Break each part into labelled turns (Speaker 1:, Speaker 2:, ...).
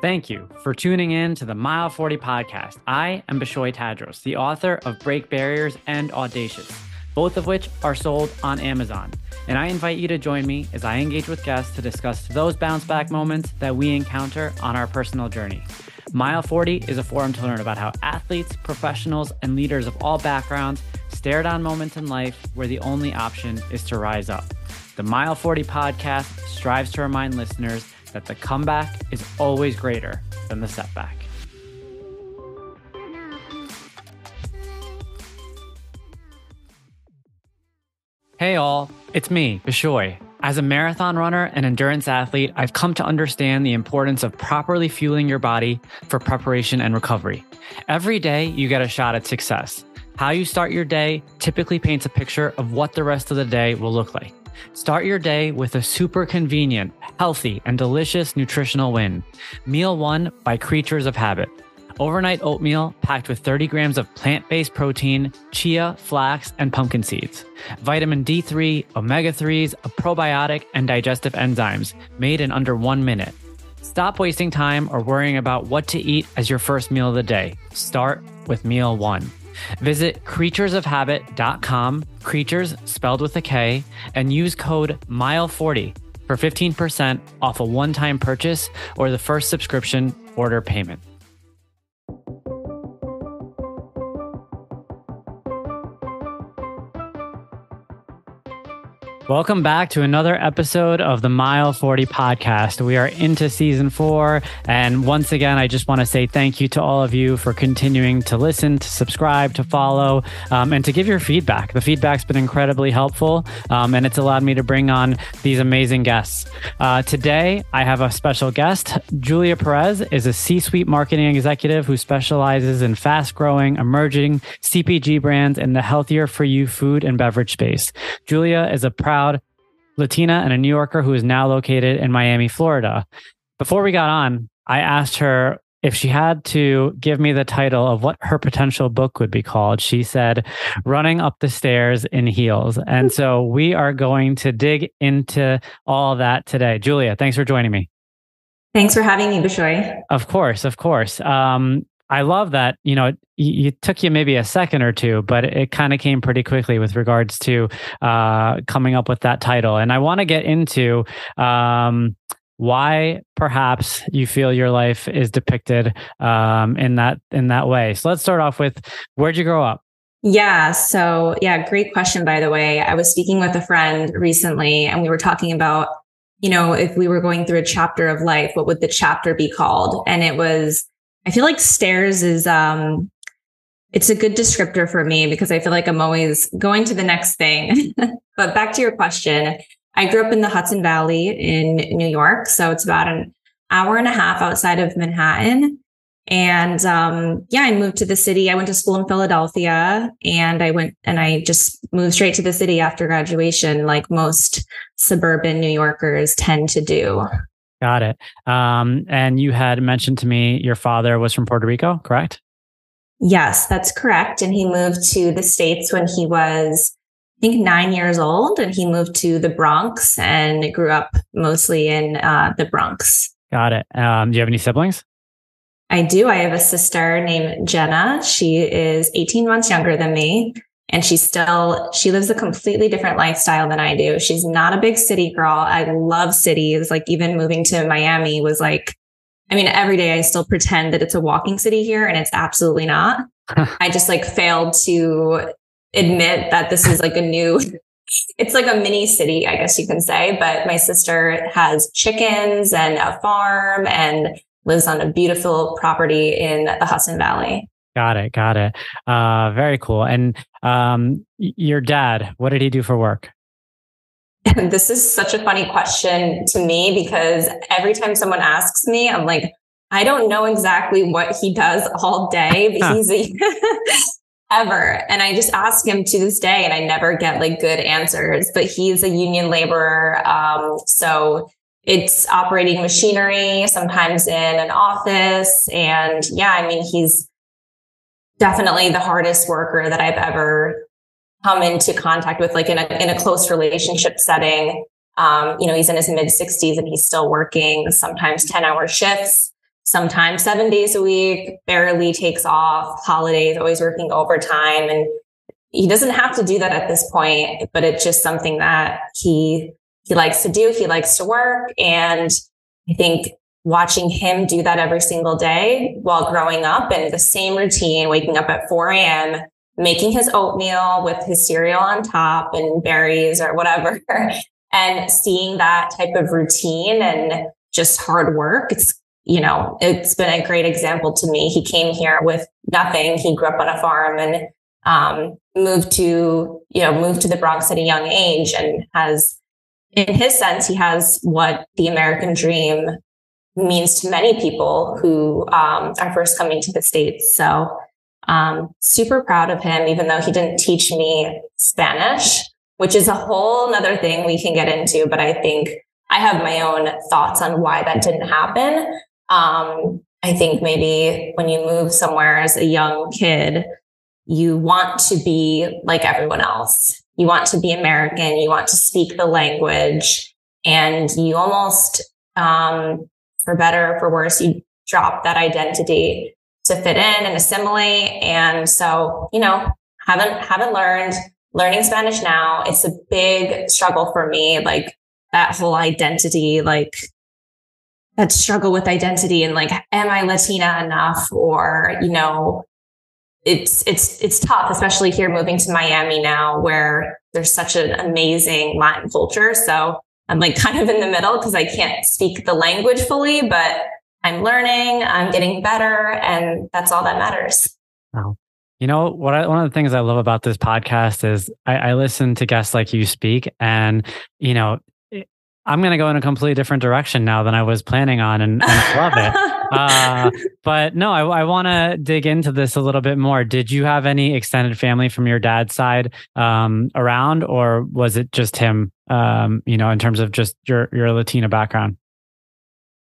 Speaker 1: Thank you for tuning in to the Mile 40 podcast. I am Bishoy Tadros, the author of Break Barriers and Audacious, both of which are sold on Amazon. And I invite you to join me as I engage with guests to discuss those bounce back moments that we encounter on our personal journey. Mile 40 is a forum to learn about how athletes, professionals, and leaders of all backgrounds stare down moments in life where the only option is to rise up. The Mile 40 podcast strives to remind listeners that the comeback is always greater than the setback. Hey, all, it's me, Bishoy. As a marathon runner and endurance athlete, I've come to understand the importance of properly fueling your body for preparation and recovery. Every day, you get a shot at success. How you start your day typically paints a picture of what the rest of the day will look like. Start your day with a super convenient, healthy, and delicious nutritional win. Meal One by Kreatures of Habit. Overnight oatmeal packed with 30 grams of plant based protein, chia, flax, and pumpkin seeds. Vitamin D3, omega 3s, a probiotic, and digestive enzymes made in under one minute. Stop wasting time or worrying about what to eat as your first meal of the day. Start with Meal One. Visit kreaturesofhabit.com, creatures spelled with a K, and use code MILE40 for 15% off a one time purchase or the first subscription order payment. Welcome back to another episode of the Mile 40 podcast. We are into season four. And once again, I just want to say thank you to all of you for continuing to listen, to subscribe, to follow, um, and to give your feedback. The feedback's been incredibly helpful, um, and it's allowed me to bring on these amazing guests. Uh, today, I have a special guest. Julia Perez is a C suite marketing executive who specializes in fast growing, emerging CPG brands in the healthier for you food and beverage space. Julia is a proud proud Latina and a New Yorker who is now located in Miami, Florida. Before we got on, I asked her if she had to give me the title of what her potential book would be called, she said, Running Up the Stairs in Heels. And so we are going to dig into all that today. Julia, thanks for joining me.
Speaker 2: Thanks for having me, Bishoy.
Speaker 1: Of course, of course. Um, I love that, you know, it, it, took you maybe a second or two, but it, kind of came pretty quickly with regards to uh, coming up with that title. And I want to get into um, why perhaps you feel your life is depicted um, in that in that way. So let's start off with where'd you grow up?
Speaker 2: Yeah. So, yeah, great question, by the way. I was speaking with a friend recently and we were talking about, you know, if we were going through a chapter of life, what would the chapter be called? And it was I feel like stairs is um it's a good descriptor for me because I feel like I'm always going to the next thing. but back to your question, I grew up in the Hudson Valley in New York, so it's about an hour and a half outside of Manhattan. And um, yeah, I moved to the city. I went to school in Philadelphia and I went and I just moved straight to the city after graduation, like most suburban New Yorkers tend to do.
Speaker 1: Got it. Um, and you had mentioned to me your father was from Puerto Rico, correct?
Speaker 2: Yes, that's correct. And he moved to the States when he was, I think, nine years old. And he moved to the Bronx and grew up mostly in uh, the Bronx.
Speaker 1: Got it. Um, do you have any siblings?
Speaker 2: I do. I have a sister named Jenna. She is 18 months younger than me and she's still she lives a completely different lifestyle than I do. She's not a big city girl. I love cities. Like even moving to Miami was like I mean every day I still pretend that it's a walking city here and it's absolutely not. I just like failed to admit that this is like a new it's like a mini city, I guess you can say, but my sister has chickens and a farm and lives on a beautiful property in the Hudson Valley.
Speaker 1: Got it. Got it. Uh, very cool. And um, your dad, what did he do for work?
Speaker 2: this is such a funny question to me because every time someone asks me, I'm like, I don't know exactly what he does all day, but he's a ever. And I just ask him to this day and I never get like good answers, but he's a union laborer. Um, so it's operating machinery, sometimes in an office. And yeah, I mean, he's definitely the hardest worker that I've ever come into contact with, like in a in a close relationship setting. Um, you know, he's in his mid 60s and he's still working sometimes 10 hour shifts. sometimes seven days a week, barely takes off, holidays, always working overtime. And he doesn't have to do that at this point, but it's just something that he, he likes to do. He likes to work. And I think watching him do that every single day while growing up and the same routine, waking up at 4 a.m., making his oatmeal with his cereal on top and berries or whatever, and seeing that type of routine and just hard work. It's, you know, it's been a great example to me. He came here with nothing. He grew up on a farm and um, moved to, you know, moved to the Bronx at a young age and has, in his sense, he has what the American dream means to many people who um, are first coming to the States. So um, super proud of him, even though he didn't teach me Spanish, which is a whole other thing we can get into. But I think I have my own thoughts on why that didn't happen. Um, I think maybe when you move somewhere as a young kid, you want to be like everyone else. You want to be American. You want to speak the language and you almost, um, for better or for worse, you drop that identity to fit in and assimilate. And so, you know, haven't, haven't learned learning Spanish now. It's a big struggle for me. Like that whole identity, like that struggle with identity and like, am I Latina enough? Or, you know, it's, it's, it's tough, especially here moving to Miami now where there's such an amazing Latin culture. So I'm like kind of in the middle because I can't speak the language fully, but I'm learning, I'm getting better, and that's all that matters.
Speaker 1: Wow. You know what? I, one of the things I love about this podcast is I, I listen to guests like you speak, and you know, I'm going to go in a completely different direction now than I was planning on, and, and I love it. uh, but no, I, I want to dig into this a little bit more. Did you have any extended family from your dad's side um, around, or was it just him? Um, you know, in terms of just your your Latina background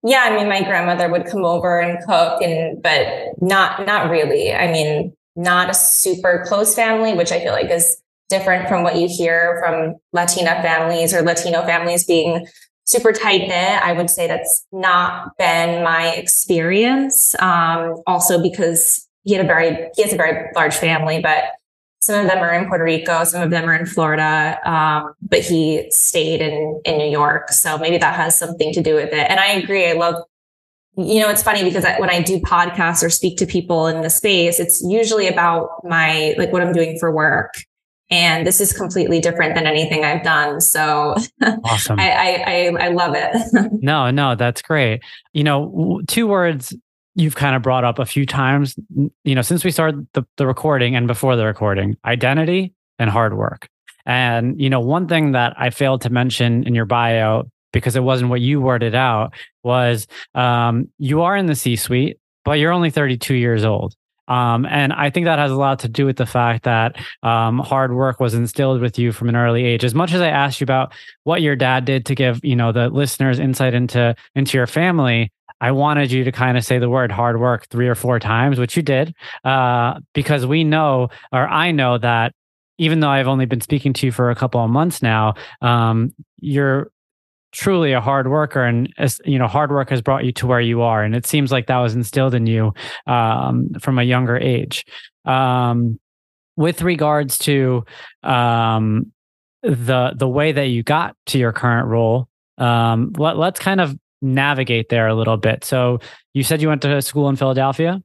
Speaker 2: yeah, I mean, my grandmother would come over and cook and, but not, not really. I mean, not a super close family, which I feel like is different from what you hear from Latina families or Latino families being super tight knit. I would say that's not been my experience. Um, also because he had a very, he has a very large family, but some of them are in Puerto Rico, some of them are in Florida, um, but he stayed in in New York, so maybe that has something to do with it. And I agree. I love, you know, it's funny because I, when I do podcasts or speak to people in the space, it's usually about my like what I'm doing for work. And this is completely different than anything I've done. So awesome. I, I, I, I love it.
Speaker 1: no, no, that's great. You know, two words you've kind of brought up a few times, you know, since we started the, the recording and before the recording, identity and hard work. And, you know, one thing that I failed to mention in your bio because it wasn't what you worded out was um, you are in the C suite, but you're only 32 years old. Um, and I think that has a lot to do with the fact that um, hard work was instilled with you from an early age. As much as I asked you about what your dad did to give, you know, the listeners insight into into your family, I wanted you to kind of say the word hard work three or four times, which you did, uh, because we know, or I know that even though I've only been speaking to you for a couple of months now, um, you're truly a hard worker and you know hard work has brought you to where you are and it seems like that was instilled in you um, from a younger age um, with regards to um, the the way that you got to your current role um, let, let's kind of navigate there a little bit. So you said you went to school in Philadelphia?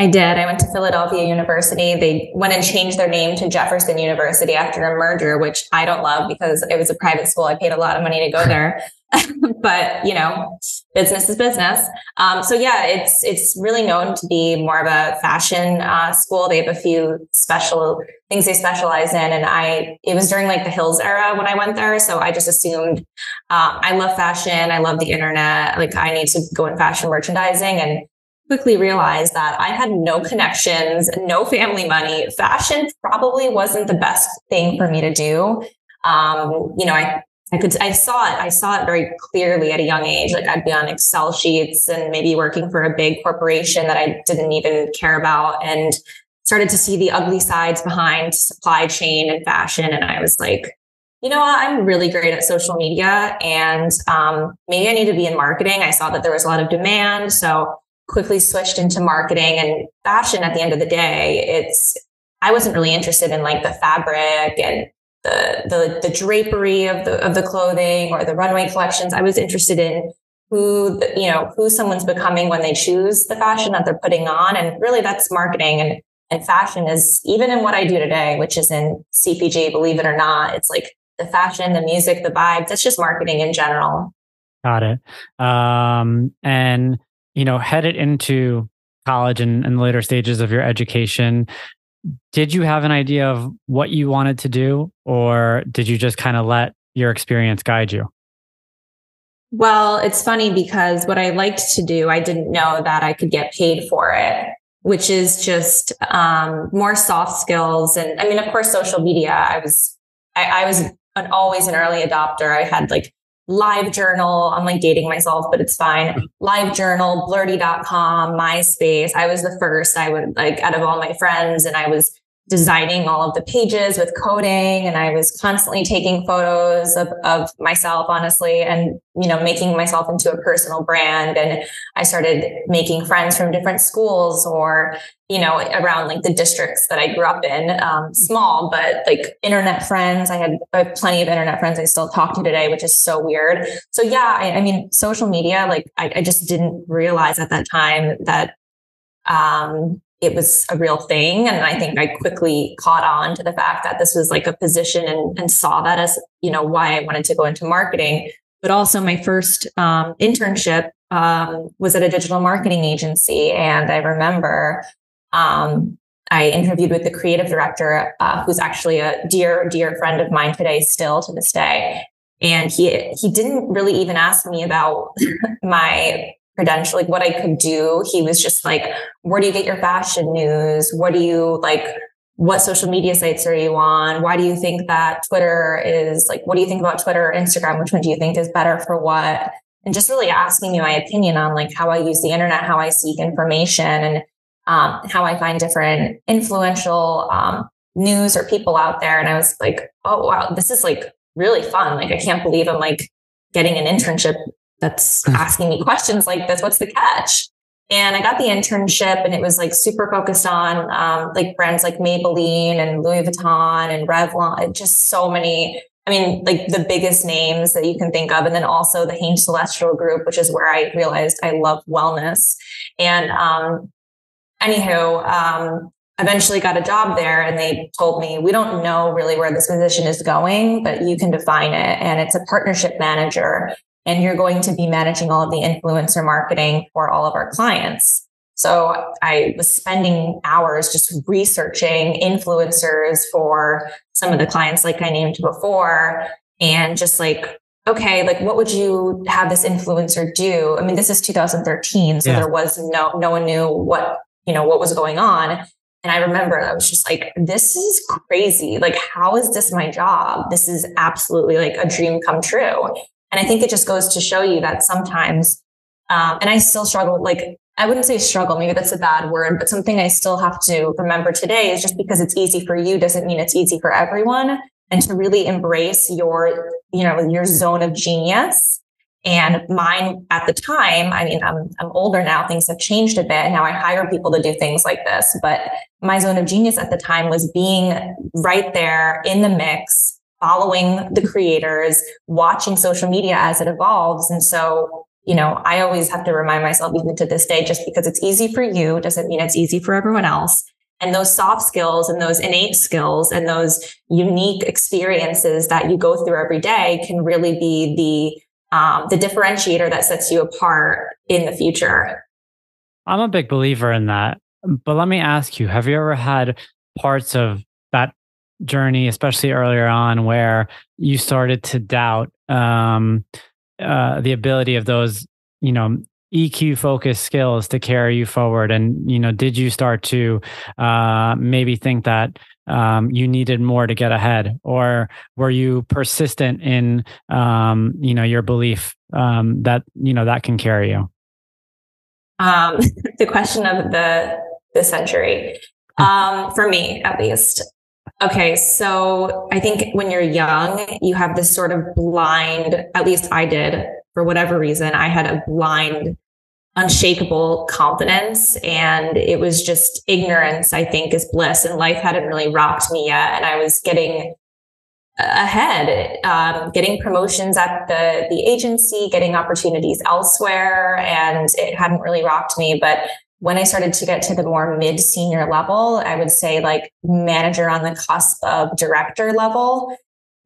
Speaker 2: I did. I went to Philadelphia University. They went and changed their name to Jefferson University after a merger, which I don't love because it was a private school. I paid a lot of money to go there. but you know, business is business. Um, so yeah, it's it's really known to be more of a fashion uh, school. They have a few special things they specialize in, and I it was during like the Hills era when I went there, so I just assumed uh, I love fashion, I love the internet, like I need to go in fashion merchandising, and quickly realized that I had no connections, no family money. Fashion probably wasn't the best thing for me to do. Um, you know, I, I could, I saw it, I saw it very clearly at a young age. Like I'd be on Excel sheets and maybe working for a big corporation that I didn't even care about and started to see the ugly sides behind supply chain and fashion. And I was like, you know what, I'm really great at social media and um, maybe I need to be in marketing. I saw that there was a lot of demand. So quickly switched into marketing and fashion at the end of the day. It's, I wasn't really interested in like the fabric and the, the, the drapery of the, of the clothing or the runway collections. I was interested in who, you know, who someone's becoming when they choose the fashion that they're putting on. And really that's marketing and, and fashion is even in what I do today, which is in CPG, believe it or not, it's like the fashion, the music, the vibes. It's just marketing in general.
Speaker 1: Got it. Um, and, you know, headed into college and, and later stages of your education, did you have an idea of what you wanted to do, or did you just kind of let your experience guide you?
Speaker 2: Well, it's funny because what I liked to do, I didn't know that I could get paid for it, which is just um, more soft skills. And I mean, of course, social media. I was, I, I was an, always an early adopter. I had like live journal. I'm like dating myself, but it's fine. Live journal, blurty.com, MySpace. I was the first I would like out of all my friends and I was designing all of the pages with coding and I was constantly taking photos of, of myself, honestly, and, you know, making myself into a personal brand. And I started making friends from different schools or, you know, around like the districts that I grew up in, um, small, but like internet friends. I had, had plenty of internet friends I still talk to today, which is so weird. So yeah, I, I mean, social media, like I, I just didn't realize at that time that, um, it was a real thing. And I think I quickly caught on to the fact that this was like a position and, and saw that as, you know, why I wanted to go into marketing. But also my first um, internship um, was at a digital marketing agency. And I remember um, I interviewed with the creative director, uh, who's actually a dear, dear friend of mine today, still to this day. And he he didn't really even ask me about my credential, like what I could do. He was just like, where do you get your fashion news? What do you like? What social media sites are you on? Why do you think that Twitter is like, what do you think about Twitter or Instagram? Which one do you think is better for what? And just really asking me my opinion on like how I use the internet, how I seek information and um, how I find different influential um, news or people out there. And I was like, oh, wow, this is like really fun. Like, I can't believe I'm like getting an internship that's asking me questions like this. What's the catch? And I got the internship and it was like super focused on um, like brands like Maybelline and Louis Vuitton and Revlon, just so many. I mean, like the biggest names that you can think of. And then also the Hain Celestial Group, which is where I realized I love wellness. And um, anywho, um, eventually got a job there and they told me, we don't know really where this position is going, but you can define it. And it's a partnership manager and you're going to be managing all of the influencer marketing for all of our clients. So I was spending hours just researching influencers for some of the clients like I named before and just like okay, like what would you have this influencer do? I mean, this is 2013, so yeah. there was no no one knew what, you know, what was going on. And I remember I was just like, this is crazy. Like, how is this my job? This is absolutely like a dream come true. And I think it just goes to show you that sometimes, um, and I still struggle, like, I wouldn't say struggle, maybe that's a bad word, but something I still have to remember today is just because it's easy for you doesn't mean it's easy for everyone. And to really embrace your, you know, your zone of genius. And mine at the time, I mean, I'm, I'm older now, things have changed a bit. Now I hire people to do things like this, but my zone of genius at the time was being right there in the mix, following the creators, watching social media as it evolves. And so, you know, I always have to remind myself, even to this day, just because it's easy for you doesn't mean it's easy for everyone else. And those soft skills and those innate skills and those unique experiences that you go through every day can really be the um, the differentiator that sets you apart in the future.
Speaker 1: I'm a big believer in that. But let me ask you, have you ever had parts of journey, especially earlier on, where you started to doubt um, uh, the ability of those, you know, EQ focused skills to carry you forward? And, you know, did you start to uh, maybe think that um, you needed more to get ahead? Or were you persistent in, um, you know, your belief um, that, you know, that can carry you?
Speaker 2: Um, the question of the, the century. Um, for me, at least, Okay, so I think when you're young, you have this sort of blind, at least I did, for whatever reason, I had a blind, unshakable confidence. And it was just ignorance, I think, is bliss. And life hadn't really rocked me yet. And I was getting ahead, um, getting promotions at the the agency, getting opportunities elsewhere, and it hadn't really rocked me. But when I started to get to the more mid senior level, I would say like manager on the cusp of director level.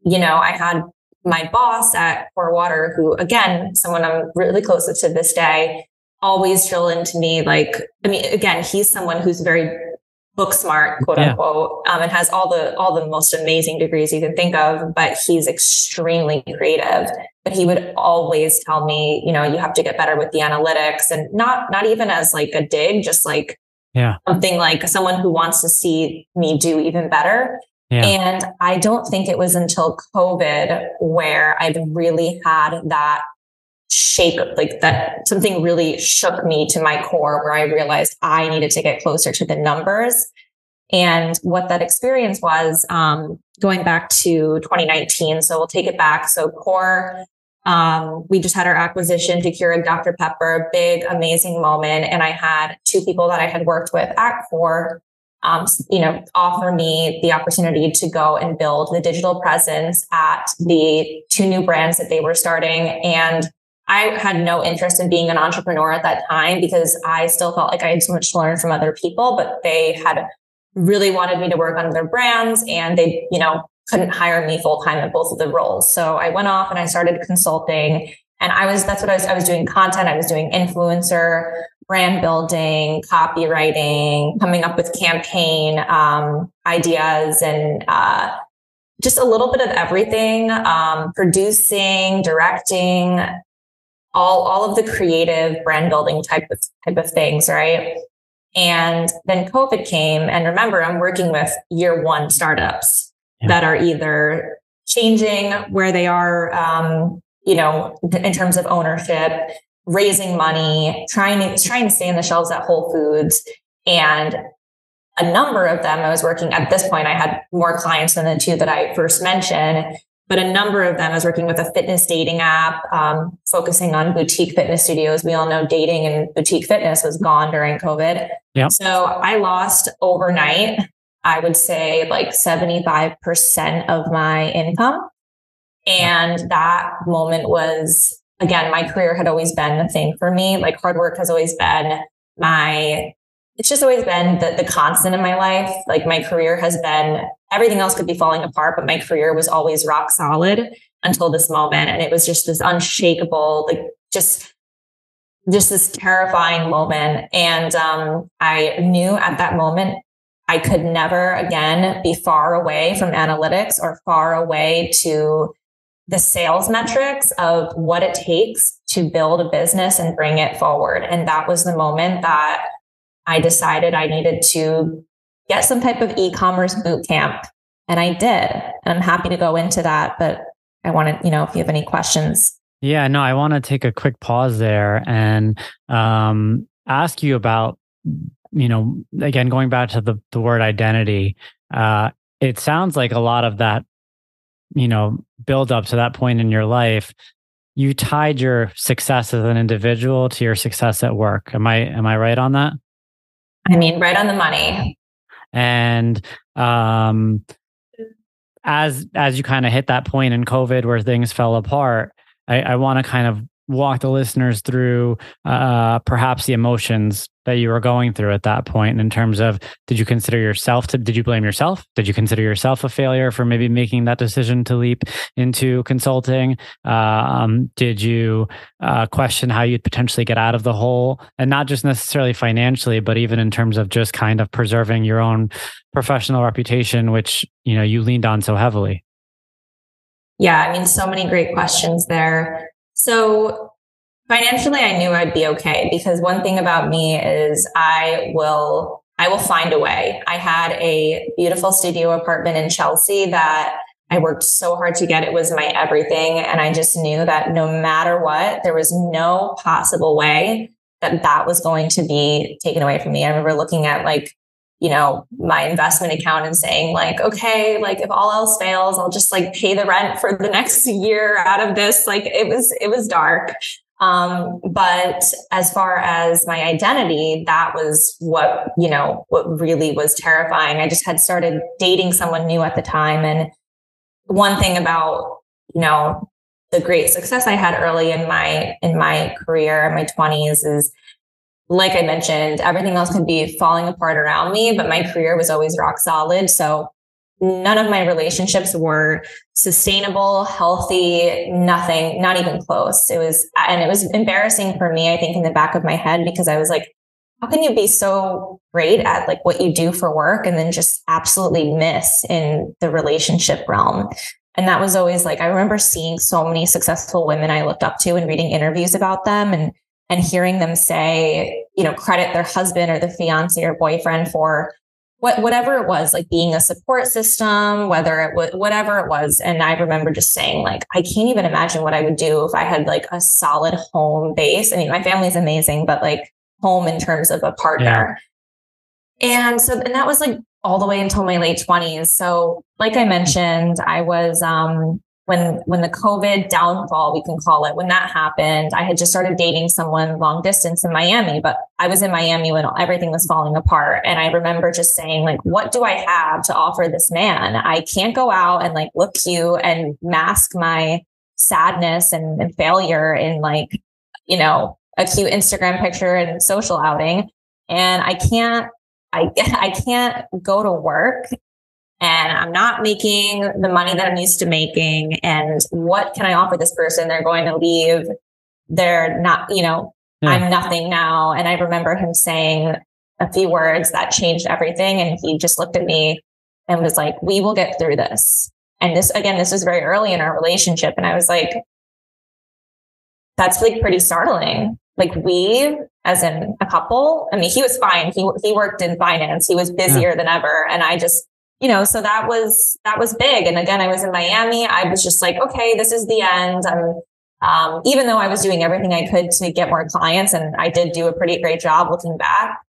Speaker 2: You know, I had my boss at Core Water, who again, someone I'm really close to this day, always drill into me like, I mean, again, he's someone who's very book smart, quote unquote, um, and has all the all the most amazing degrees you can think of. But he's extremely creative. But he would always tell me, you know, you have to get better with the analytics, and not not even as like a dig, just like
Speaker 1: yeah,
Speaker 2: something like someone who wants to see me do even better. Yeah. And I don't think it was until COVID where I've really had that shake like that something really shook me to my core where I realized I needed to get closer to the numbers. And what that experience was, um, going back to 2019. So we'll take it back. So core, um, we just had our acquisition to Keurig Dr. Pepper, big, amazing moment. And I had two people that I had worked with at core um, you know, offer me the opportunity to go and build the digital presence at the two new brands that they were starting. And I had no interest in being an entrepreneur at that time because I still felt like I had so much to learn from other people, but they had really wanted me to work on their brands and they, you know, couldn't hire me full time at both of the roles. So I went off and I started consulting and I was, that's what I was, I was doing content. I was doing influencer, brand building, copywriting, coming up with campaign, um, ideas and, uh, just a little bit of everything, um, producing, directing, all, all of the creative brand building type of, type of things, right? And then COVID came. And remember, I'm working with year one startups yeah. that are either changing where they are, um, you know, in terms of ownership, raising money, trying to, trying to stay in the shelves at Whole Foods. And a number of them, I was working at this point, I had more clients than the two that I first mentioned but a number of them, I was working with a fitness dating app, um, focusing on boutique fitness studios. We all know dating and boutique fitness was gone during COVID.
Speaker 1: Yep.
Speaker 2: So I lost overnight, I would say like 75% of my income. And that moment was, again, my career had always been the thing for me. Like hard work has always been my it's just always been the, the constant in my life. Like my career has been everything else could be falling apart, but my career was always rock solid until this moment. And it was just this unshakable, like just, just this terrifying moment. And um, I knew at that moment I could never again be far away from analytics or far away to the sales metrics of what it takes to build a business and bring it forward. And that was the moment that I decided I needed to get some type of e-commerce boot camp. And I did. And I'm happy to go into that, but I wanted, you know, if you have any questions.
Speaker 1: Yeah, no, I want to take a quick pause there and um, ask you about, you know, again, going back to the, the word identity. Uh, it sounds like a lot of that, you know, build up to that point in your life, you tied your success as an individual to your success at work. Am I am I right on that?
Speaker 2: I mean, right on the money.
Speaker 1: And um, as as you kind of hit that point in COVID where things fell apart, I, I want to kind of walk the listeners through uh, perhaps the emotions that you were going through at that point in terms of did you consider yourself to did you blame yourself? Did you consider yourself a failure for maybe making that decision to leap into consulting? Um, did you uh, question how you'd potentially get out of the hole? And not just necessarily financially but even in terms of just kind of preserving your own professional reputation which you know you leaned on so heavily.
Speaker 2: Yeah i mean so many great questions there so financially I knew I'd be okay because one thing about me is I will I will find a way. I had a beautiful studio apartment in Chelsea that I worked so hard to get. It was my everything and I just knew that no matter what, there was no possible way that that was going to be taken away from me. I remember looking at like you know, my investment account and saying like, okay, like if all else fails, I'll just like pay the rent for the next year out of this. Like it was, it was dark. Um, but as far as my identity, that was what, you know, what really was terrifying. I just had started dating someone new at the time. And one thing about, you know, the great success I had early in my, in my career, in my twenties is like I mentioned, everything else could be falling apart around me, but my career was always rock solid. So none of my relationships were sustainable, healthy, nothing, not even close. It was, and it was embarrassing for me, I think, in the back of my head because I was like, how can you be so great at like what you do for work and then just absolutely miss in the relationship realm? And that was always like, I remember seeing so many successful women I looked up to and reading interviews about them and and hearing them say, you know, credit their husband or the fiance or boyfriend for what, whatever it was, like being a support system, whether it was whatever it was. And I remember just saying, like, I can't even imagine what I would do if I had like a solid home base. I mean, my family's amazing, but like home in terms of a partner. Yeah. And so, and that was like all the way until my late 20s. So, like I mentioned, I was um, when when the COVID downfall, we can call it, when that happened, I had just started dating someone long distance in Miami, but I was in Miami when everything was falling apart. And I remember just saying, like, what do I have to offer this man? I can't go out and like look cute and mask my sadness and, and failure in like, you know, a cute Instagram picture and social outing. And I can't I I can't go to work and I'm not making the money that I'm used to making. And what can I offer this person? They're going to leave. They're not, you know, yeah. I'm nothing now. And I remember him saying a few words that changed everything. And he just looked at me and was like, we will get through this. And this, again, this was very early in our relationship. And I was like, that's like pretty startling. Like we, as in a couple, I mean, he was fine. He, he worked in finance. He was hmm. busier yeah. than ever. And I just you know, so that was, that was big. And again, I was in Miami. I was just like, okay, this is the end. I'm, um, even though I was doing everything I could to get more clients and I did do a pretty great job looking back.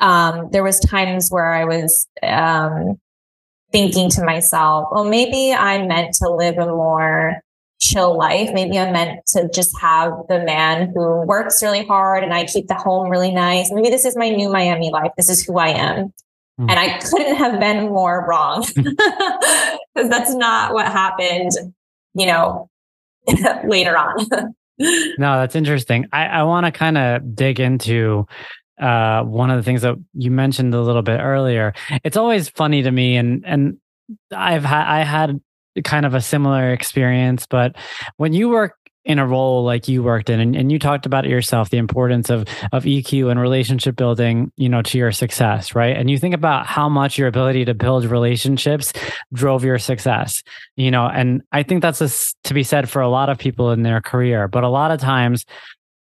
Speaker 2: Um, there was times where I was, um, thinking to myself, well, maybe I'm meant to live a more chill life. Maybe I'm meant to just have the man who works really hard and I keep the home really nice. Maybe this is my new Miami life. This is who I am. Mm. And I couldn't have been more wrong because that's not what happened, you know, later on.
Speaker 1: no, that's interesting. I, I want to kind of dig into uh, one of the things that you mentioned a little bit earlier. It's always funny to me, and and I've had I had kind of a similar experience, but when you work in a role like you worked in. And, and you talked about it yourself the importance of of eq and relationship building you know to your success right? And you think about how much your ability to build relationships drove your success you know? And i think that's a, to be said for a lot of people in their career. But a lot of times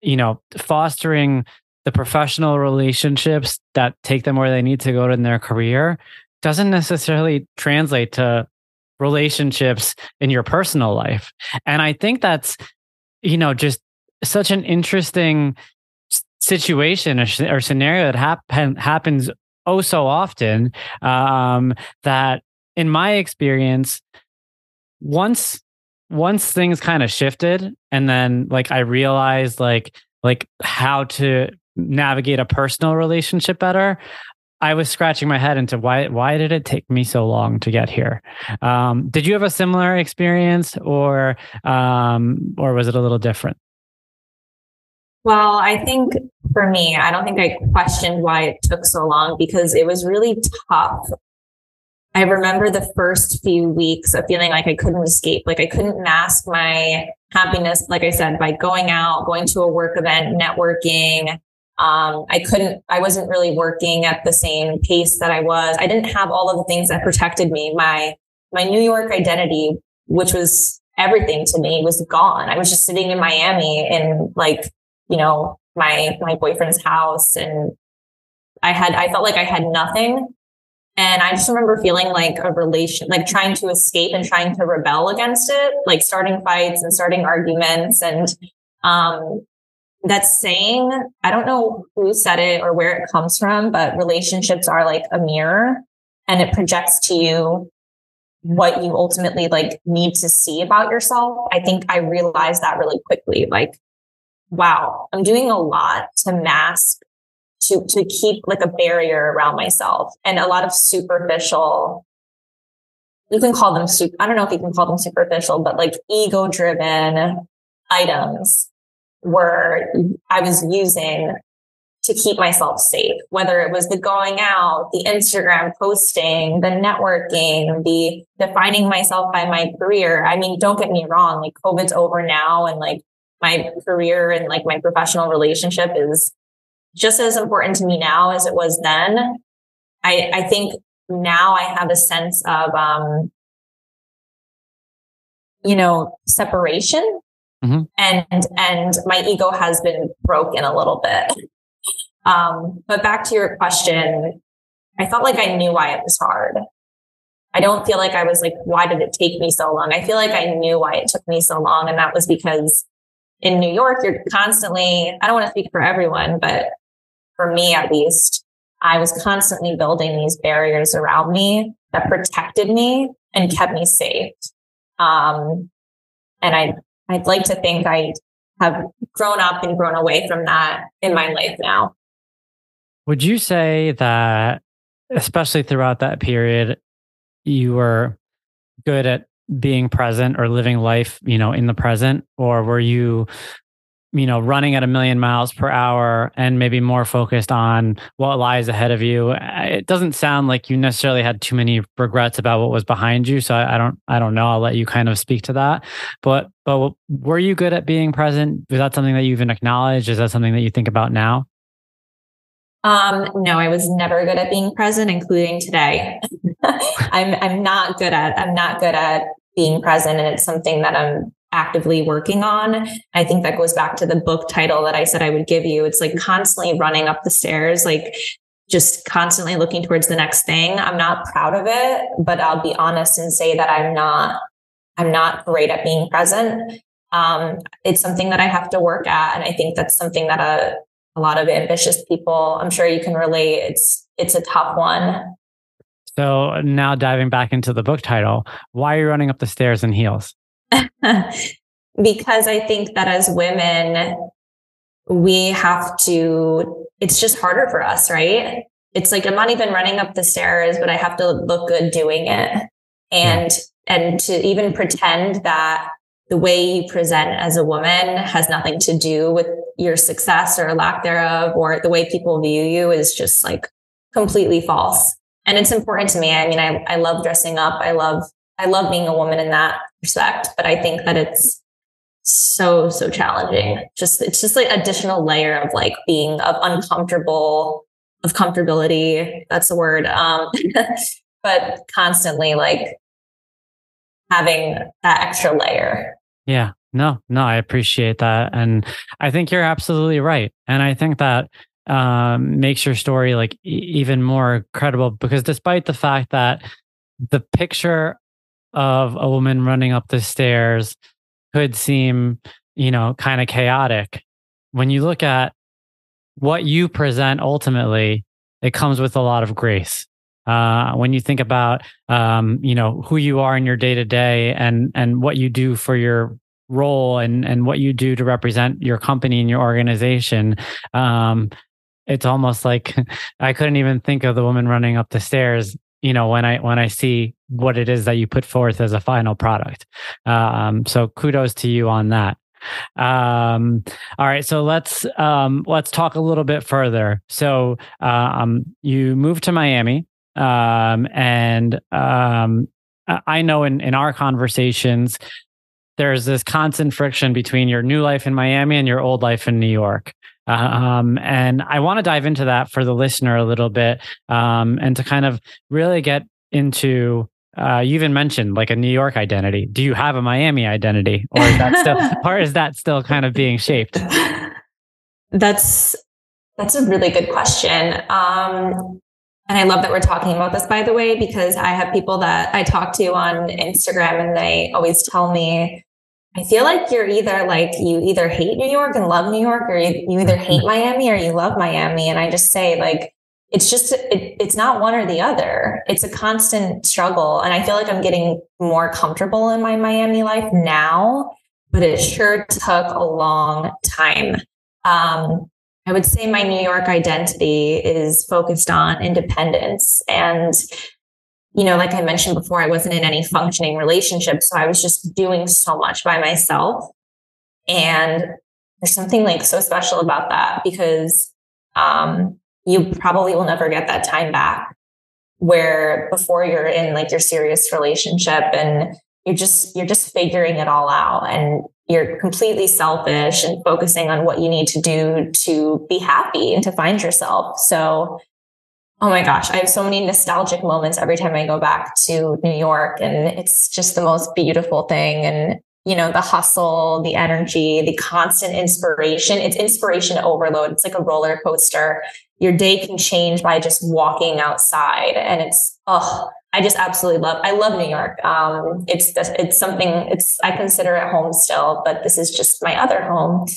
Speaker 1: you know fostering the professional relationships that take them where they need to go in their career doesn't necessarily translate to relationships in your personal life. And I think that's you know, just such an interesting situation or, scenario that happen, happens oh so often um, that in my experience once once things kind of shifted and then like i realized like like how to navigate a personal relationship better I was scratching my head into why why did it take me so long to get here? Um, did you have a similar experience, or um, or was it a little different?
Speaker 2: Well, I think for me, I don't think I questioned why it took so long because it was really tough. I remember the first few weeks of feeling like I couldn't escape, like I couldn't mask my happiness, like I said, by going out, going to a work event, networking, um, I couldn't, I wasn't really working at the same pace that I was. I didn't have all of the things that protected me. My, my New York identity, which was everything to me was gone. I was just sitting in Miami in like, you know, my, my boyfriend's house and I had, I felt like I had nothing. And I just remember feeling like a relation, like trying to escape and trying to rebel against it, like starting fights and starting arguments and, um, that saying, I don't know who said it or where it comes from, but relationships are like a mirror and it projects to you what you ultimately like need to see about yourself. I think I realized that really quickly. Like, wow, I'm doing a lot to mask to to keep like a barrier around myself and a lot of superficial you can call them super, I don't know if you can call them superficial, but like ego driven items were I was using to keep myself safe, whether it was the going out, the Instagram posting, the networking, the defining myself by my career. I mean, don't get me wrong, like COVID's over now and like my career and like my professional relationship is just as important to me now as it was then. I, I think now I have a sense of, um, you know, separation mm-hmm. and, and my ego has been broken a little bit. Um, but back to your question, I felt like I knew why it was hard. I don't feel like I was like, why did it take me so long? I feel like I knew why it took me so long. And that was because in New York, you're constantly, I don't want to speak for everyone, but for me at least, I was constantly building these barriers around me that protected me and kept me safe. Um, and I, I'd like to think I have grown up and grown away from that in my life now.
Speaker 1: Would you say that, especially throughout that period, you were good at being present or living life, you know, in the present? Or were you you know, running at a million miles per hour and maybe more focused on what lies ahead of you. It doesn't sound like you necessarily had too many regrets about what was behind you. So I, I don't, I don't know. I'll let you kind of speak to that. But, but were you good at being present? Was that something that you even acknowledged? Is that something that you think about now?
Speaker 2: Um, no, I was never good at being present, including today. I'm, I'm not good at, I'm not good at being present. And it's something that I'm actively working on. I think that goes back to the book title that I said I would give you. It's like constantly running up the stairs, like just constantly looking towards the next thing. I'm not proud of it, but I'll be honest and say that I'm not, I'm not great at being present. Um, it's something that I have to work at. And I think that's something that a, a lot of ambitious people, I'm sure you can relate. It's, it's a tough one.
Speaker 1: So now diving back into the book title, why are you running up the stairs in heels?
Speaker 2: because I think that as women, we have to, it's just harder for us, right? It's like I'm not even running up the stairs, but I have to look good doing it. And, yeah. and to even pretend that the way you present as a woman has nothing to do with your success or lack thereof, or the way people view you is just like completely false. And it's important to me. I mean, I, I love dressing up. I love I love being a woman in that respect, but I think that it's so, so challenging. Just, it's just like additional layer of like being of uncomfortable, of comfortability. That's the word. Um, but constantly like having that extra layer.
Speaker 1: Yeah. No, no, I appreciate that. And I think you're absolutely right. And I think that um, makes your story like e- even more credible because despite the fact that the picture of a woman running up the stairs could seem, you know, kind of chaotic. When you look at what you present ultimately, it comes with a lot of grace. Uh, when you think about, um, you know, who you are in your day to day and and what you do for your role and and what you do to represent your company and your organization, um, it's almost like I couldn't even think of the woman running up the stairs you know when i when i see what it is that you put forth as a final product. Um, so kudos to you on that. Um, all right so let's um, let's talk a little bit further. So um, you moved to miami um, and um, i know in in our conversations there's this constant friction between your new life in miami and your old life in new york. Um, and I want to dive into that for the listener a little bit um, and to kind of really get into uh, you even mentioned like a New York identity. Do you have a Miami identity, or is that still, or is that still kind of being shaped?
Speaker 2: That's that's a really good question. Um, and I love that we're talking about this, by the way, because I have people that I talk to on Instagram, and they always tell me I feel like you're either like you either hate New York and love New York, or you, you either hate Miami or you love Miami. And I just say like it's just it, it's not one or the other. It's a constant struggle, and I feel like I'm getting more comfortable in my Miami life now. But it sure took a long time. Um, I would say my New York identity is focused on independence and you know, like I mentioned before, I wasn't in any functioning relationship. So I was just doing so much by myself. And there's something like so special about that because um, you probably will never get that time back where before you're in like your serious relationship and you're just you're just figuring it all out and you're completely selfish and focusing on what you need to do to be happy and to find yourself so Oh my gosh, I have so many nostalgic moments every time I go back to New York and it's just the most beautiful thing and you know the hustle, the energy, the constant inspiration. It's inspiration overload. It's like a roller coaster. Your day can change by just walking outside and it's oh, I just absolutely love I love New York. Um it's it's something it's I consider it home still, but this is just my other home.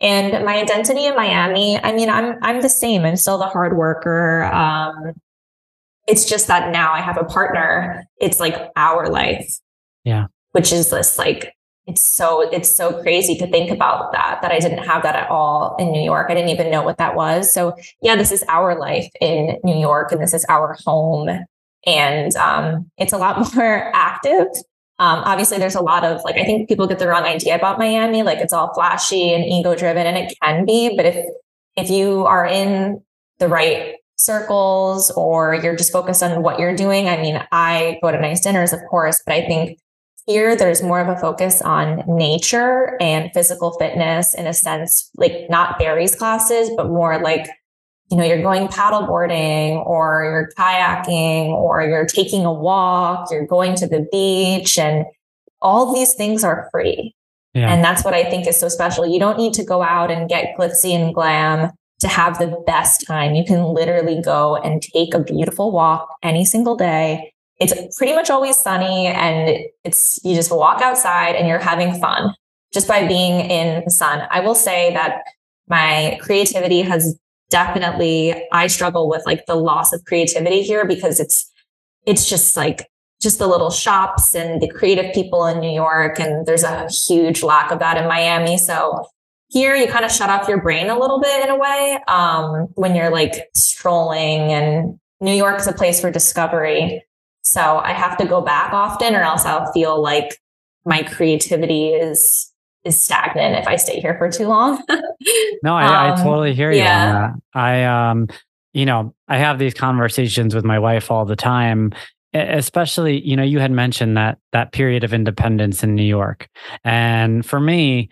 Speaker 2: And my identity in Miami, I mean, I'm I'm the same. I'm still the hard worker. Um, it's just that now I have a partner. It's like our life.
Speaker 1: Yeah.
Speaker 2: Which is this like it's so it's so crazy to think about that that I didn't have that at all in New York. I didn't even know what that was. So yeah, this is our life in New York and this is our home. And um, it's a lot more active um, obviously, there's a lot of like, I think people get the wrong idea about Miami. Like it's all flashy and ego driven, and it can be. But if if you are in the right circles or you're just focused on what you're doing, I mean, I go to nice dinners, of course, but I think here there's more of a focus on nature and physical fitness in a sense, like not Barry's classes, but more like you know, you're going paddleboarding or you're kayaking or you're taking a walk, you're going to the beach and all these things are free. Yeah. And that's what I think is so special. You don't need to go out and get glitzy and glam to have the best time. You can literally go and take a beautiful walk any single day. It's pretty much always sunny and it's, you just walk outside and you're having fun just by being in the sun. I will say that my creativity has definitely I struggle with like the loss of creativity here because it's it's just like just the little shops and the creative people in New York and there's a huge lack of that in Miami. So here you kind of shut off your brain a little bit in a way um, when you're like strolling and New York is a place for discovery. So I have to go back often or else I'll feel like my creativity is is stagnant if I stay here for too long.
Speaker 1: no, I, um, I, totally hear you yeah. I, um, you know, I have these conversations with my wife all the time, especially, you know, you had mentioned that that period of independence in New York. And for me,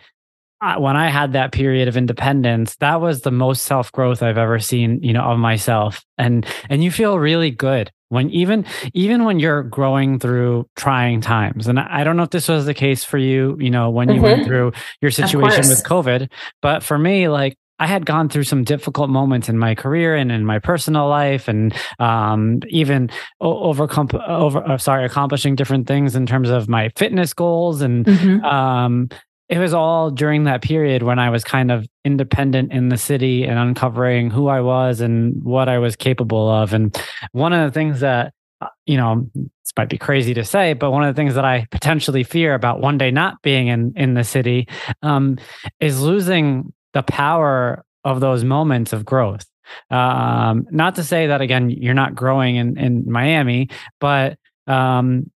Speaker 1: when I had that period of independence, that was the most self growth I've ever seen, you know, of myself. And and you feel really good when even even when you're growing through trying times and i don't know if this was the case for you you know when you mm-hmm. went through your situation with covid but for me like I had gone through some difficult moments in my career and in my personal life, and um, even overcome over uh, sorry accomplishing different things in terms of my fitness goals and mm-hmm. um, it was all during that period when I was kind of independent in the city and uncovering who I was and what I was capable of. And one of the things that, uh, you know, this might be crazy to say, but one of the things that I potentially fear about one day not being in, in the city um, is losing the power of those moments of growth. Um, not to say that, again, you're not growing in, in Miami, but um,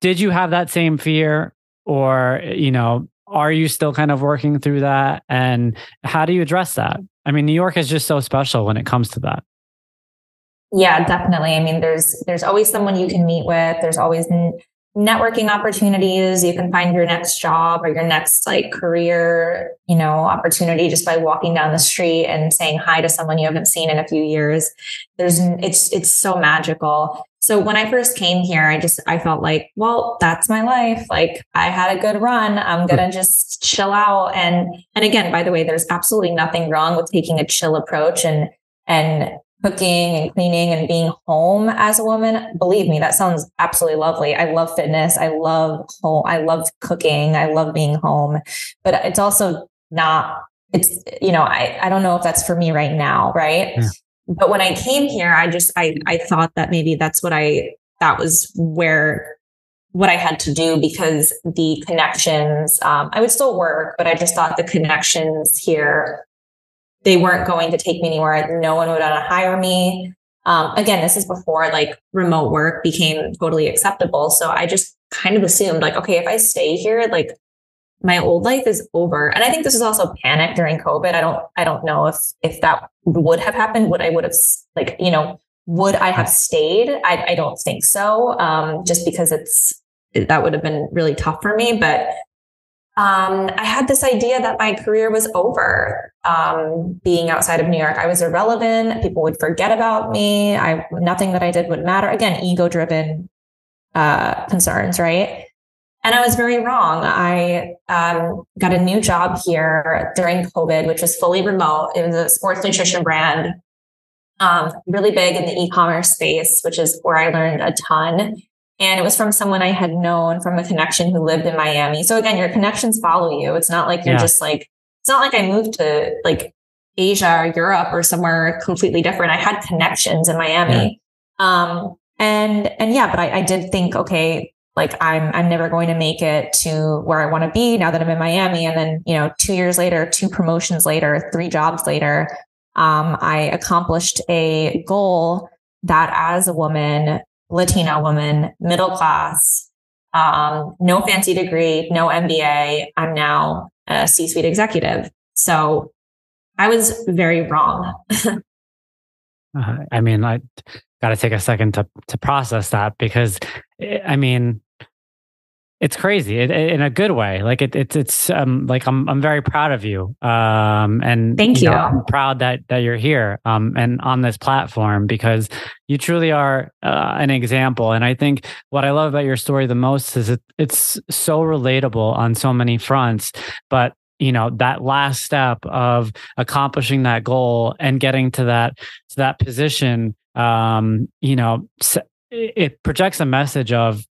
Speaker 1: did you have that same fear or you know are you still kind of working through that? And how do you address that? I mean new york is just so special when it comes to that.
Speaker 2: Yeah definitely. I mean there's there's always someone you can meet with. There's always networking opportunities you can find your next job or your next like career you know opportunity just by walking down the street and saying hi to someone you haven't seen in a few years there's it's it's so magical so when I first came here, I just I felt like, well, that's my life. Like I had a good run. I'm gonna just chill out. And and again, by the way, there's absolutely nothing wrong with taking a chill approach and and cooking and cleaning and being home as a woman, believe me, that sounds absolutely lovely. I love fitness. I love home. I love cooking. I love being home, but it's also not, it's, you know, I, I don't know if that's for me right now. Right. Yeah. But when I came here, I just, I, I thought that maybe that's what I, that was where what I had to do because the connections, um, I would still work, but I just thought the connections here they weren't going to take me anywhere. No one would want to hire me. Um, again, this is before like remote work became totally acceptable. So I just kind of assumed like, okay, if I stay here, like my old life is over. And I think this is also panic during COVID. I don't, I don't know if, if that would have happened. Would I would have like, you know, would I have stayed? I, I don't think so. Um, just because it's, that would have been really tough for me. But um, I had this idea that my career was over. Um, being outside of New York, I was irrelevant. People would forget about me. I nothing that I did would matter. Again, ego-driven uh, concerns, right? And I was very wrong. I um, got a new job here during COVID, which was fully remote. It was a sports nutrition brand, um, really big in the e-commerce space, which is where I learned a ton. And it was from someone I had known from a connection who lived in Miami. So again, your connections follow you. It's not like you're yeah. just like, it's not like I moved to like Asia or Europe or somewhere completely different. I had connections in Miami. Yeah. Um, and, and yeah, but I, I did think, okay, like I'm, I'm never going to make it to where I want to be now that I'm in Miami. And then, you know, two years later, two promotions later, three jobs later, um, I accomplished a goal that as a woman Latina woman, middle class, um, no fancy degree, no MBA. I'm now a C suite executive. So I was very wrong.
Speaker 1: uh, I mean, I got to take a second to, to process that because I mean, it's crazy it, it, in a good way. Like it, it's it's um like I'm I'm very proud of you. Um and
Speaker 2: thank you.
Speaker 1: you. Know, I'm proud that that you're here um and on this platform because you truly are uh, an example. And I think what I love about your story the most is it, it's so relatable on so many fronts. But you know that last step of accomplishing that goal and getting to that to that position um you know it projects a message of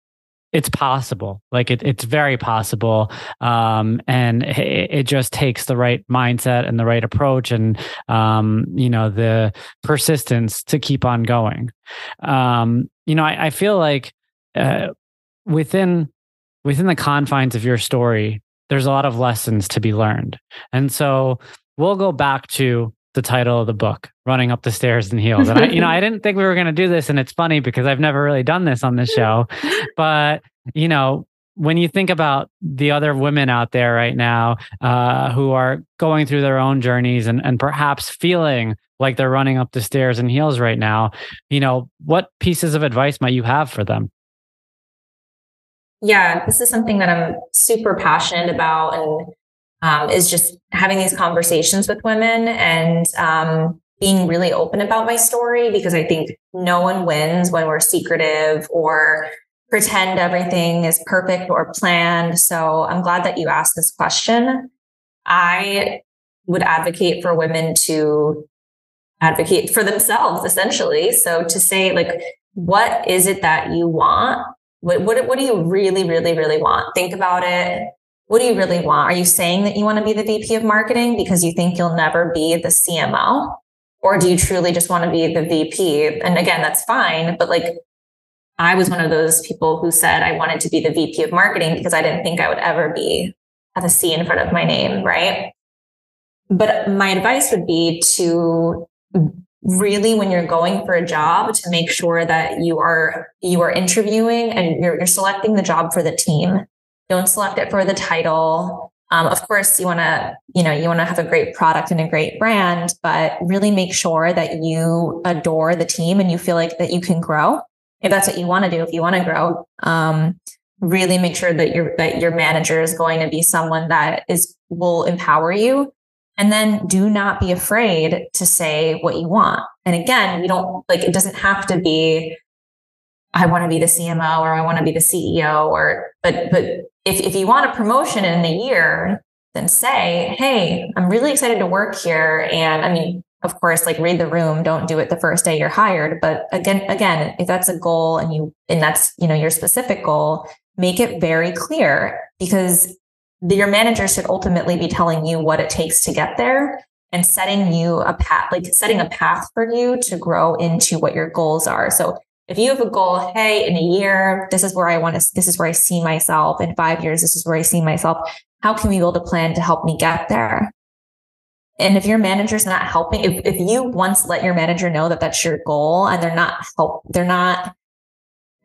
Speaker 1: it's possible. Like it, it's very possible. Um, and it, it, just takes the right mindset and the right approach and um, you know the persistence to keep on going. Um, you know I, I feel like uh, within within the confines of your story there's a lot of lessons to be learned. And so we'll go back to the title of the book, Running Up the Stairs in Heels. And I, you know, I didn't think we were going to do this. And it's funny because I've never really done this on this show. But, you know, when you think about the other women out there right now uh, who are going through their own journeys and, and perhaps feeling like they're running up the stairs in heels right now, you know, what pieces of advice might you have for them?
Speaker 2: Yeah, this is something that I'm super passionate about and um, is just having these conversations with women and um, being really open about my story because I think no one wins when we're secretive or pretend everything is perfect or planned. So I'm glad that you asked this question. I would advocate for women to advocate for themselves essentially. So to say like, what is it that you want? What, what, what do you really, really, really want? Think about it what do you really want? Are you saying that you want to be the VP of marketing because you think you'll never be the CMO? Or do you truly just want to be the VP? And again, that's fine. But like, I was one of those people who said I wanted to be the VP of marketing because I didn't think I would ever be have a C in front of my name. Right. But my advice would be to really when you're going for a job to make sure that you are you are interviewing and you're, you're selecting the job for the team don't select it for the title. Um, of course, you want to, you know, you want to have a great product and a great brand, but really make sure that you adore the team and you feel like that you can grow. If that's what you want to do, if you want to grow, um, really make sure that your that your manager is going to be someone that is will empower you. And then do not be afraid to say what you want. And again, we don't like it doesn't have to be I want to be the CMO or I want to be the CEO or but but if if you want a promotion in a year, then say, "Hey, I'm really excited to work here and I mean, of course, like read the room, don't do it the first day you're hired. But again, again, if that's a goal and you, and that's, you know, your specific goal, make it very clear because your manager should ultimately be telling you what it takes to get there and setting you a path, like setting a path for you to grow into what your goals are. So if you have a goal, hey, in a year, this is where I want to, this is where I see myself. In five years, this is where I see myself. How can we build a plan to help me get there? And if your manager's not helping, if, if you once let your manager know that that's your goal and they're not help, they're not,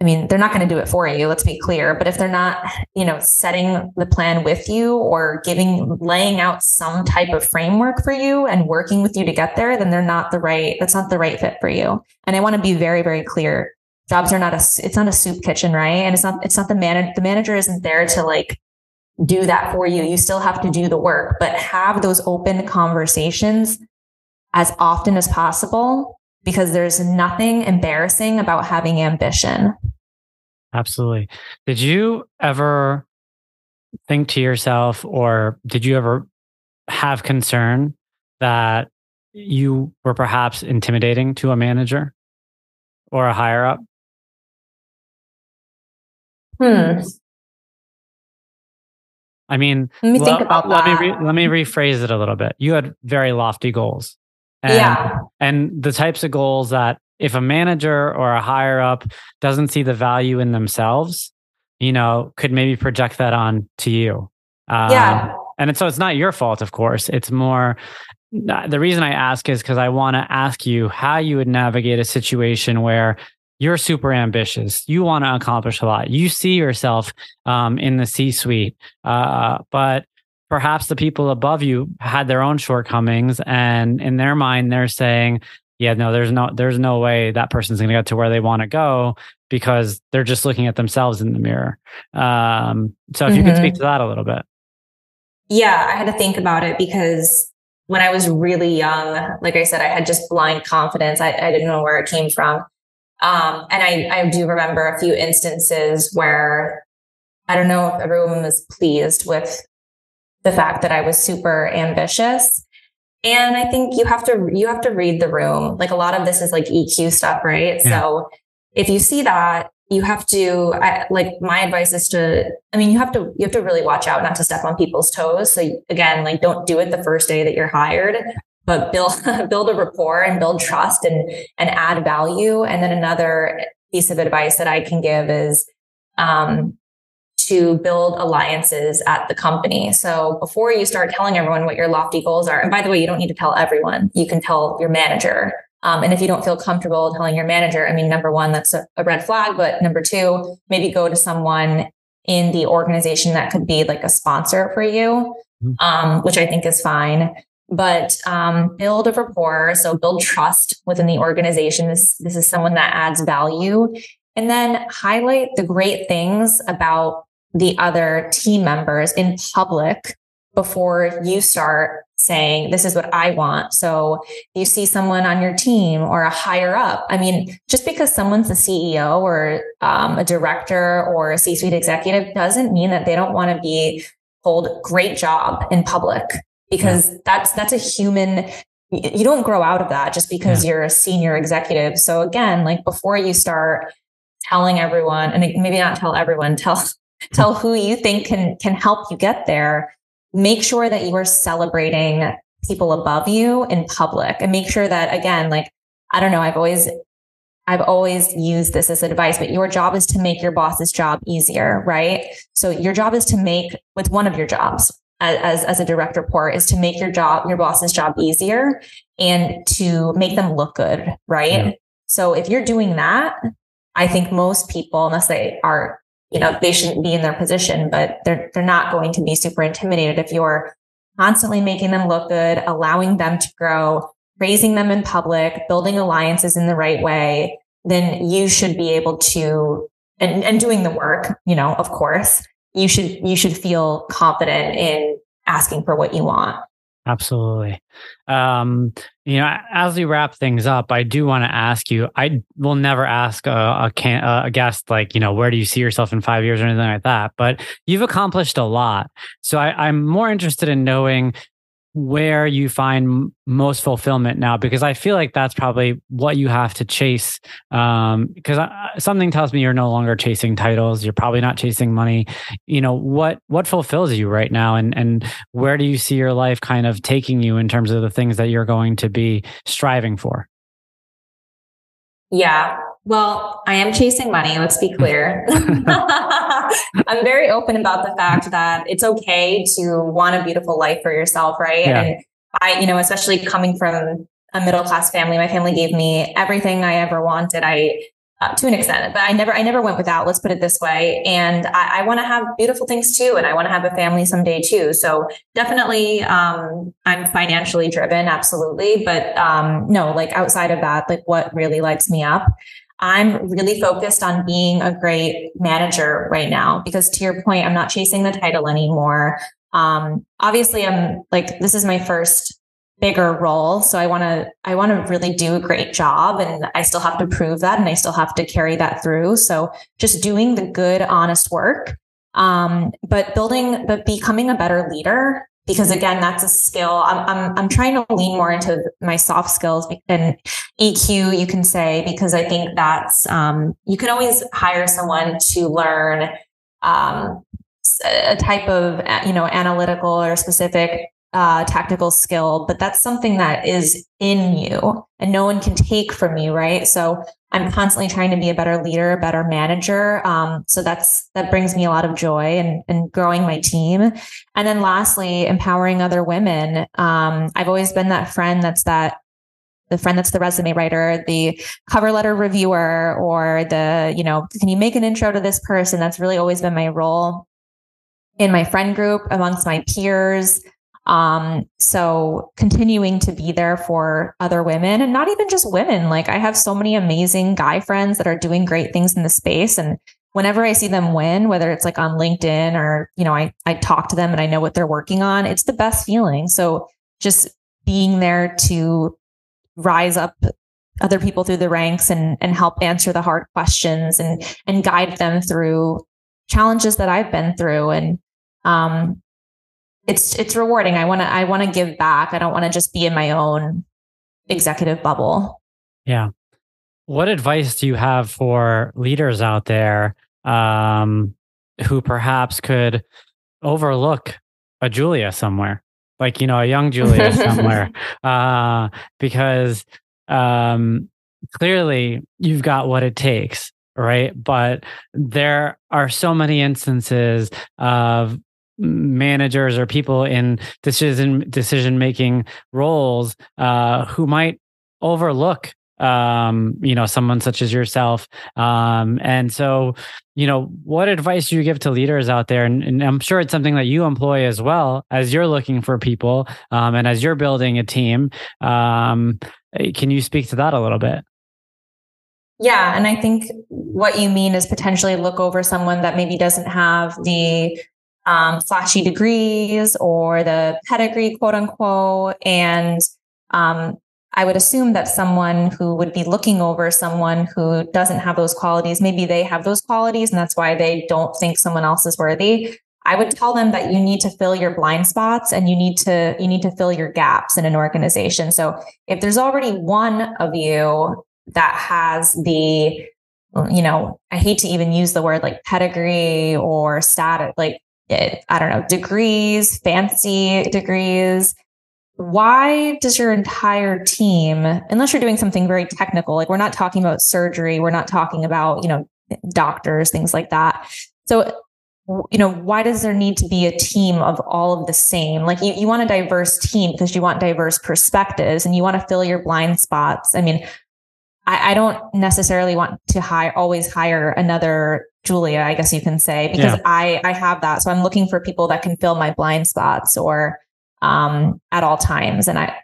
Speaker 2: I mean, they're not going to do it for you. Let's be clear. But if they're not, you know, setting the plan with you or giving, laying out some type of framework for you and working with you to get there, then they're not the right, that's not the right fit for you. And I want to be very, very clear. Jobs are not a, it's not a soup kitchen, right? And it's not, it's not the manager, the manager isn't there to like do that for you. You still have to do the work, but have those open conversations as often as possible because there's nothing embarrassing about having ambition.
Speaker 1: Absolutely. Did you ever think to yourself, or did you ever have concern that you were perhaps intimidating to a manager or a higher up?
Speaker 2: Hmm.
Speaker 1: I mean,
Speaker 2: let me think about
Speaker 1: let
Speaker 2: that.
Speaker 1: Me re- let me rephrase it a little bit. You had very lofty goals.
Speaker 2: And, yeah.
Speaker 1: And the types of goals that if a manager or a higher up doesn't see the value in themselves, you know, could maybe project that on to you.
Speaker 2: Um, yeah.
Speaker 1: And so it's not your fault, of course. It's more the reason I ask is because I want to ask you how you would navigate a situation where you're super ambitious. You want to accomplish a lot. You see yourself um, in the C suite, uh, but perhaps the people above you had their own shortcomings, and in their mind, they're saying, "Yeah, no, there's no, there's no way that person's going to get to where they want to go because they're just looking at themselves in the mirror." Um, so, if mm-hmm. you could speak mm-hmm. to that a little bit.
Speaker 2: Yeah, I had to think about it because when I was really young, like I said, I had just blind confidence. I, I didn't know where it came from. Um, and I, I do remember a few instances where I don't know if everyone was pleased with the fact that I was super ambitious. And I think you have to you have to read the room. Like a lot of this is like EQ stuff, right? Yeah. So if you see that, you have to I, like my advice is to I mean, you have to you have to really watch out not to step on people's toes. So again, like don't do it the first day that you're hired but build build a rapport and build trust and and add value. And then another piece of advice that I can give is um, to build alliances at the company. So before you start telling everyone what your lofty goals are, and by the way, you don't need to tell everyone. You can tell your manager. Um, and if you don't feel comfortable telling your manager, I mean, number one, that's a, a red flag. But number two, maybe go to someone in the organization that could be like a sponsor for you, mm-hmm. um, which I think is fine but um, build a rapport. So build trust within the organization. This, this is someone that adds value. And then highlight the great things about the other team members in public before you start saying, this is what I want. So you see someone on your team or a higher up. I mean, just because someone's a CEO or um, a director or a C suite executive doesn't mean that they don't want to be told great job in public because yeah. that's that's a human you don't grow out of that just because yeah. you're a senior executive so again like before you start telling everyone and maybe not tell everyone tell tell who you think can can help you get there make sure that you are celebrating people above you in public and make sure that again like i don't know i've always I've always used this as advice, but your job is to make your boss's job easier, right? So your job is to make with one of your jobs, as, as a direct report is to make your job, your boss's job easier and to make them look good. Right. Yeah. So if you're doing that, I think most people, unless they are, you know, they shouldn't be in their position, but they're, they're not going to be super intimidated if you're constantly making them look good, allowing them to grow, raising them in public, building alliances in the right way, then you should be able to, and, and doing the work, you know, of course, you should you should feel confident in asking for what you want
Speaker 1: absolutely. Um you know as we wrap things up i do want to ask you i will never ask a, a, can, a guest like you know where do you see yourself in five years or anything like that? But you've accomplished a lot. So I, i'm more interested in knowing where you find most fulfillment now because i feel like that's probably what you have to chase um because something tells me you're no longer chasing titles you're probably not chasing money you know what what fulfills you right now and and where do you see your life kind of taking you in terms of the things that you're going to be striving for
Speaker 2: yeah well, I am chasing money. Let's be clear. I'm very open about the fact that it's okay to want a beautiful life for yourself, right? Yeah. And I, you know, especially coming from a middle class family, my family gave me everything I ever wanted. I uh, to an extent, but I never, I never went without. Let's put it this way. And I, I want to have beautiful things too, and I want to have a family someday too. So definitely, um, I'm financially driven, absolutely. But um, no, like outside of that, like what really lights me up I'm really focused on being a great manager right now because to your point, I'm not chasing the title anymore. Um, obviously I'm like, this is my first bigger role. So I want to, I want to really do a great job and I still have to prove that and I still have to carry that through. So just doing the good, honest work. Um, but building, but becoming a better leader because again that's a skill. I'm, I'm i'm trying to lean more into my soft skills and eq you can say because i think that's um, you can always hire someone to learn um, a type of you know analytical or specific uh, tactical skill, but that's something that is in you and no one can take from you, right? So I'm constantly trying to be a better leader, a better manager. Um, so that's that brings me a lot of joy and, and growing my team. And then lastly, empowering other women. Um, I've always been that friend that's that the friend that's the resume writer, the cover letter reviewer, or the, you know, can you make an intro to this person? That's really always been my role in my friend group amongst my peers. Um, so continuing to be there for other women and not even just women. Like I have so many amazing guy friends that are doing great things in the space. And whenever I see them win, whether it's like on LinkedIn or, you know, I, I talk to them and I know what they're working on, it's the best feeling. So just being there to rise up other people through the ranks and, and help answer the hard questions and, and guide them through challenges that I've been through. And, um, it's it's rewarding. I want to I want to give back. I don't want to just be in my own executive bubble.
Speaker 1: Yeah. What advice do you have for leaders out there um, who perhaps could overlook a Julia somewhere, like you know a young Julia somewhere, uh, because um, clearly you've got what it takes right? But there are so many instances of managers or people in decision decision making roles uh, who might overlook um, you know someone such as yourself. Um, and so you know what advice do you give to leaders out there? And, and, i'm sure it's something that you employ as well as you're looking for people um, and as you're building a team. Um, can you speak to that a little bit?
Speaker 2: Yeah and i think what you mean is potentially look over someone that maybe doesn't have the um, flashy degrees or the pedigree, quote unquote. And um, I would assume that someone who would be looking over someone who doesn't have those qualities, maybe they have those qualities and that's why they don't think someone else is worthy. I would tell them that you need to fill your blind spots and you need to you need to fill your gaps in an organization. So if there's already one of you that has the you know, I hate to even use the word like pedigree or status, like I don't know, degrees, fancy degrees. Why does your entire team, unless you're doing something very technical, like we're not talking about surgery, we're not talking about, you know, doctors, things like that. So, you know, why does there need to be a team of all of the same? Like you, you want a diverse team because you want diverse perspectives and you want to fill your blind spots. I mean, I, I don't necessarily want to hire, always hire another Julia, I guess you can say, because yeah. I I have that. So I'm looking for people that can fill my blind spots or um at all times. And I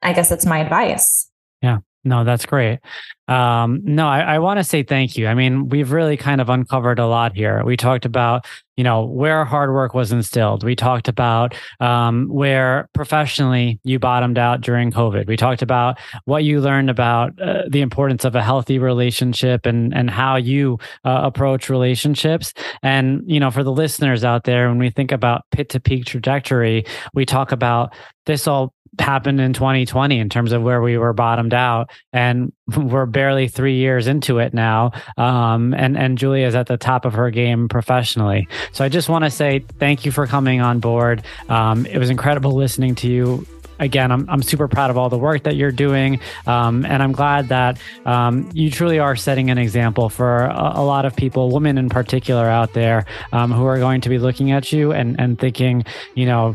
Speaker 2: I guess that's my advice.
Speaker 1: Yeah. No, that's great. Um, no, I, I want to say thank you. I mean, we've really kind of uncovered a lot here. We talked about, you know, where hard work was instilled. We talked about um, where professionally you bottomed out during COVID. We talked about what you learned about uh, the importance of a healthy relationship and and how you uh, approach relationships. And you know, for the listeners out there, when we think about pit to peak trajectory, we talk about this all happened in 2020 in terms of where we were bottomed out and we're barely three years into it now um, and and julia's at the top of her game professionally so i just want to say thank you for coming on board um, it was incredible listening to you again, I'm, I'm super proud of all the work that you're doing. Um, and I'm glad that um, you truly are setting an example for a, a, lot of people, women in particular out there, um, who are going to be looking at you and, and thinking, you know,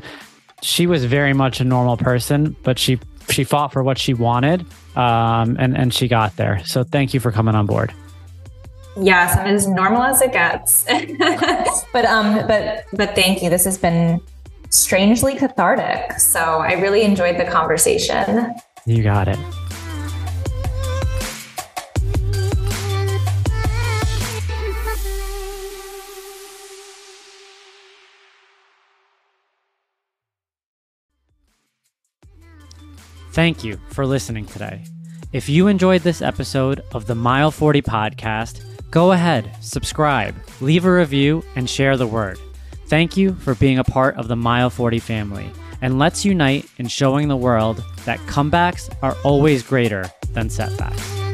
Speaker 1: she was very much a normal person, but she she fought for what she wanted, um, and and she got there. So thank you for coming on board.
Speaker 2: Yes, I'm as normal as it gets. but um, but but thank you. This has been strangely cathartic. So I really enjoyed the conversation.
Speaker 1: You got it. Thank you for listening today. If you enjoyed this episode of the Mile 40 podcast, go ahead, subscribe, leave a review, and share the word. Thank you for being a part of the Mile 40 family, and let's unite in showing the world that comebacks are always greater than setbacks.